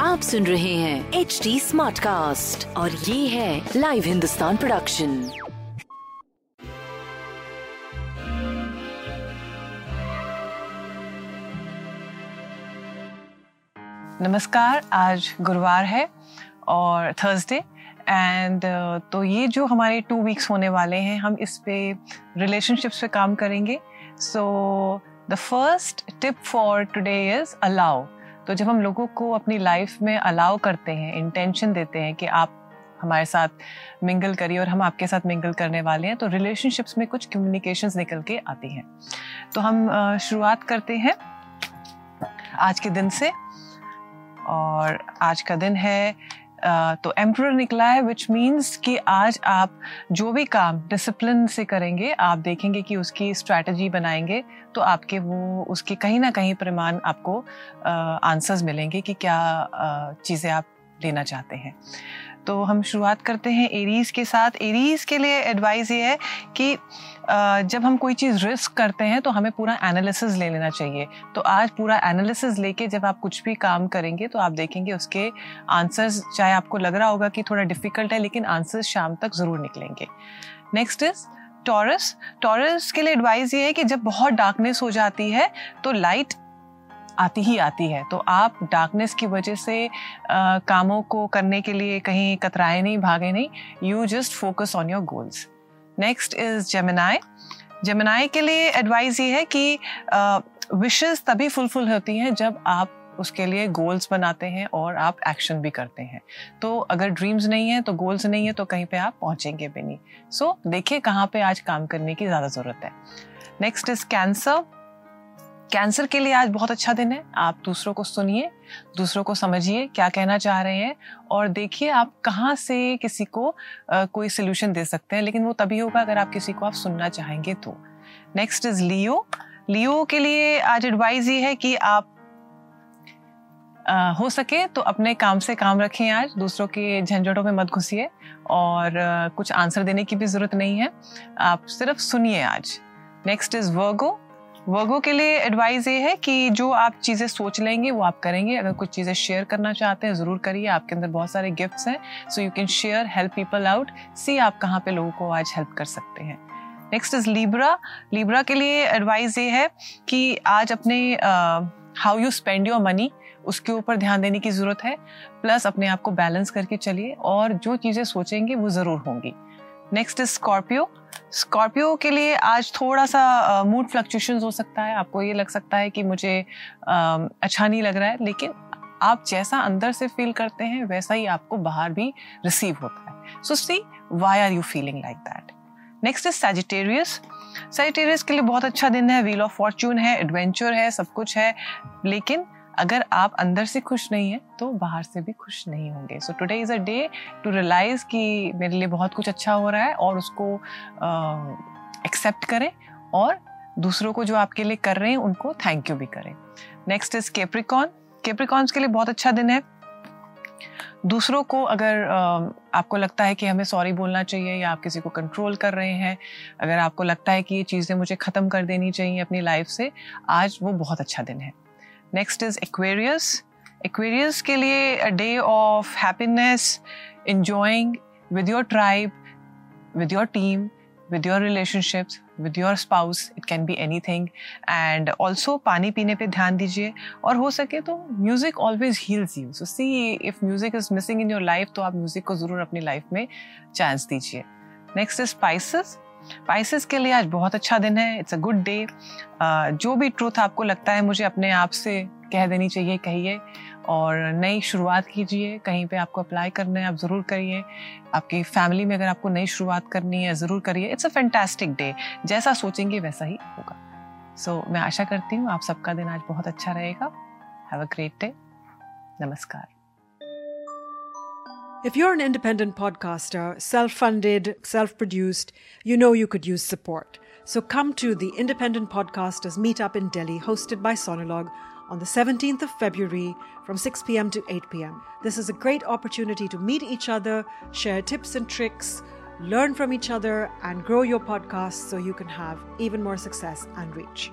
आप सुन रहे हैं एच डी स्मार्ट कास्ट और ये है लाइव हिंदुस्तान प्रोडक्शन नमस्कार आज गुरुवार है और थर्सडे एंड uh, तो ये जो हमारे टू वीक्स होने वाले हैं हम इस पे रिलेशनशिप्स पे काम करेंगे। So the first tip for today is allow तो जब हम लोगों को अपनी लाइफ में अलाउ करते हैं इंटेंशन देते हैं कि आप हमारे साथ मिंगल करिए और हम आपके साथ मिंगल करने वाले हैं तो रिलेशनशिप्स में कुछ कम्युनिकेशंस निकल के आती हैं। तो हम शुरुआत करते हैं आज के दिन से और आज का दिन है तो एम्प्र निकला है विच मीन्स कि आज आप जो भी काम डिसिप्लिन से करेंगे, आप देखेंगे कि उसकी स्ट्रैटेजी बनाएँगे तो आपके वो, उसके कहीं ना कहीं प्रमाण आपको आंसर्स मिलेंगे कि क्या चीज़ें आप लेना चाहते हैं। तो हम शुरुआत करते हैं एरीज के साथ। एरीज के लिए एडवाइस ये है कि जब हम कोई चीज़ रिस्क करते हैं तो हमें पूरा एनालिसिस ले लेना चाहिए। तो आज पूरा एनालिसिस लेके जब आप कुछ भी काम करेंगे तो आप देखेंगे उसके आंसर्स चाहे आपको लग रहा होगा कि थोड़ा डिफ़िकल्ट है, लेकिन आंसर्स शाम तक ज़रूर निकलेंगे। नेक्स्ट इज़ टॉरस टॉरस के लिए एडवाइस ये है कि जब बहुत डार्कनेस हो जाती है तो लाइट आती ही आती है। तो आप डार्कनेस की वजह से अ, कामों को करने के लिए कहीं कतराए नहीं भागे नहीं। You just focus on your goals next is Gemini Gemini के लिए एडवाइस ये है कि विशेस तभी फुलफिल होती हैं जब आप उसके लिए गोल्स बनाते हैं और आप एक्शन भी करते हैं। तो अगर ड्रीम्स नहीं है तो गोल्स नहीं है तो कहीं पे आप पहुँचेंगे भी नहीं। सो so, देखिए कहाँ पे आज काम करने की ज़्यादा ज़रूरत है। नेक्स्ट इज़ कैंसर कैंसर के लिए आज बहुत अच्छा दिन है। आप दूसरों को सुनिए दूसरों को समझिए क्या कहना चाह रहे हैं और देखिए आप कहाँ से किसी को अ, कोई सोल्यूशन दे सकते हैं लेकिन वो तभी होगा अगर आप किसी को आप सुनना चाहेंगे तो। नेक्स्ट इज़ लियो लियो के लिए आज एडवाइस ये है कि आप अ, हो सके तो अपने काम से काम रखें आज दूसरों के झंझटों में मत घुसिए और अ, कुछ आंसर देने की भी ज़रूरत नहीं है। आप सिर्फ़ सुनिए आज। नेक्स्ट इज़ वर्गो वर्गो के लिए एडवाइस ये है कि जो आप चीज़ें सोच लेंगे, वो आप करेंगे। अगर कुछ चीज़ें शेयर करना चाहते हैं, ज़रूर करिए। आपके अंदर बहुत सारे गिफ्ट्स हैं so you can share help people out see आप कहाँ पे लोगों को आज हेल्प कर सकते हैं। नेक्स्ट इज़ लीब्रा लीब्रा के लिए एडवाइस ये है कि आज अपने how you spend your money उसके ऊपर ध्यान देने की ज़रूरत है। प्लस अपने आप को बैलेंस करके चलिए और जो चीज़ें सोचेंगे, वो ज़रूर होंगी। नेक्स्ट इज़ स्कॉर्पियो स्कॉर्पियो के लिए आज थोड़ा सा मूड फ्लक्चुएशन हो सकता है। आपको ये लग सकता है कि मुझे अ, अच्छा नहीं लग रहा है लेकिन आप जैसा अंदर से फील करते हैं वैसा ही आपको बाहर भी रिसीव होता है। So see why are you feeling like that next is Sagittarius Sagittarius के लिए बहुत अच्छा दिन है। व्हील ऑफ़ फॉर्च्यून है एडवेंचर है सब कुछ है। लेकिन अगर आप अंदर से खुश नहीं है तो बाहर से भी खुश नहीं होंगे। So today is a day to realise कि मेरे लिए बहुत कुछ अच्छा हो रहा है और उसको एक्सेप्ट करें और दूसरों को जो आपके लिए कर रहे हैं, उनको थैंक यू भी करें। नेक्स्ट इज़ केप्रिकॉन केप्रिकॉन्स के लिए बहुत अच्छा दिन है। दूसरों को अगर आपको लगता है कि हमें सॉरी बोलना चाहिए या आप किसी को कंट्रोल कर रहे हैं, अगर आपको लगता है कि ये चीज़ें मुझे ख़त्म कर देनी चाहिए अपनी लाइफ से, आज वो बहुत अच्छा दिन है। नेक्स्ट इज़ एक्वेरियस एक्वेरियस के लिए a day of happiness enjoying with your tribe, with your team, with your relationships, with your spouse. It can be anything. And also पानी पीने पे ध्यान दीजिए। और हो सके तो music always heals you so see if music is missing in your life तो आप म्यूज़िक को ज़रूर अपनी लाइफ में चांस दीजिए। नेक्स्ट इज़ स्पाइसेस स्पाइसेस के लिए आज बहुत अच्छा दिन है इट्स अ गुड डे जो भी ट्रूथ आपको लगता है मुझे अपने आप से कह देनी चाहिए कहिए और नई शुरुआत कीजिए कहीं पे आपको अप्लाई करना है आप ज़रूर करिए। आपकी फैमिली में अगर आपको नई शुरुआत करनी है ज़रूर करिए। इट्स अ फैंटास्टिक डे जैसा सोचेंगे वैसा ही होगा। सो so, मैं आशा करती हूँ आप सबका दिन आज बहुत अच्छा रहेगा। हैव अ ग्रेट डे नमस्कार। If you're an independent podcaster, self funded, self produced, you know you could use support. So come to the Independent Podcasters Meetup in Delhi, hosted by Sonolog on the 17th of February from 6 pm to 8 pm. This is a great opportunity to meet each other, share tips and tricks, learn from each other, and grow your podcast so you can have even more success and reach.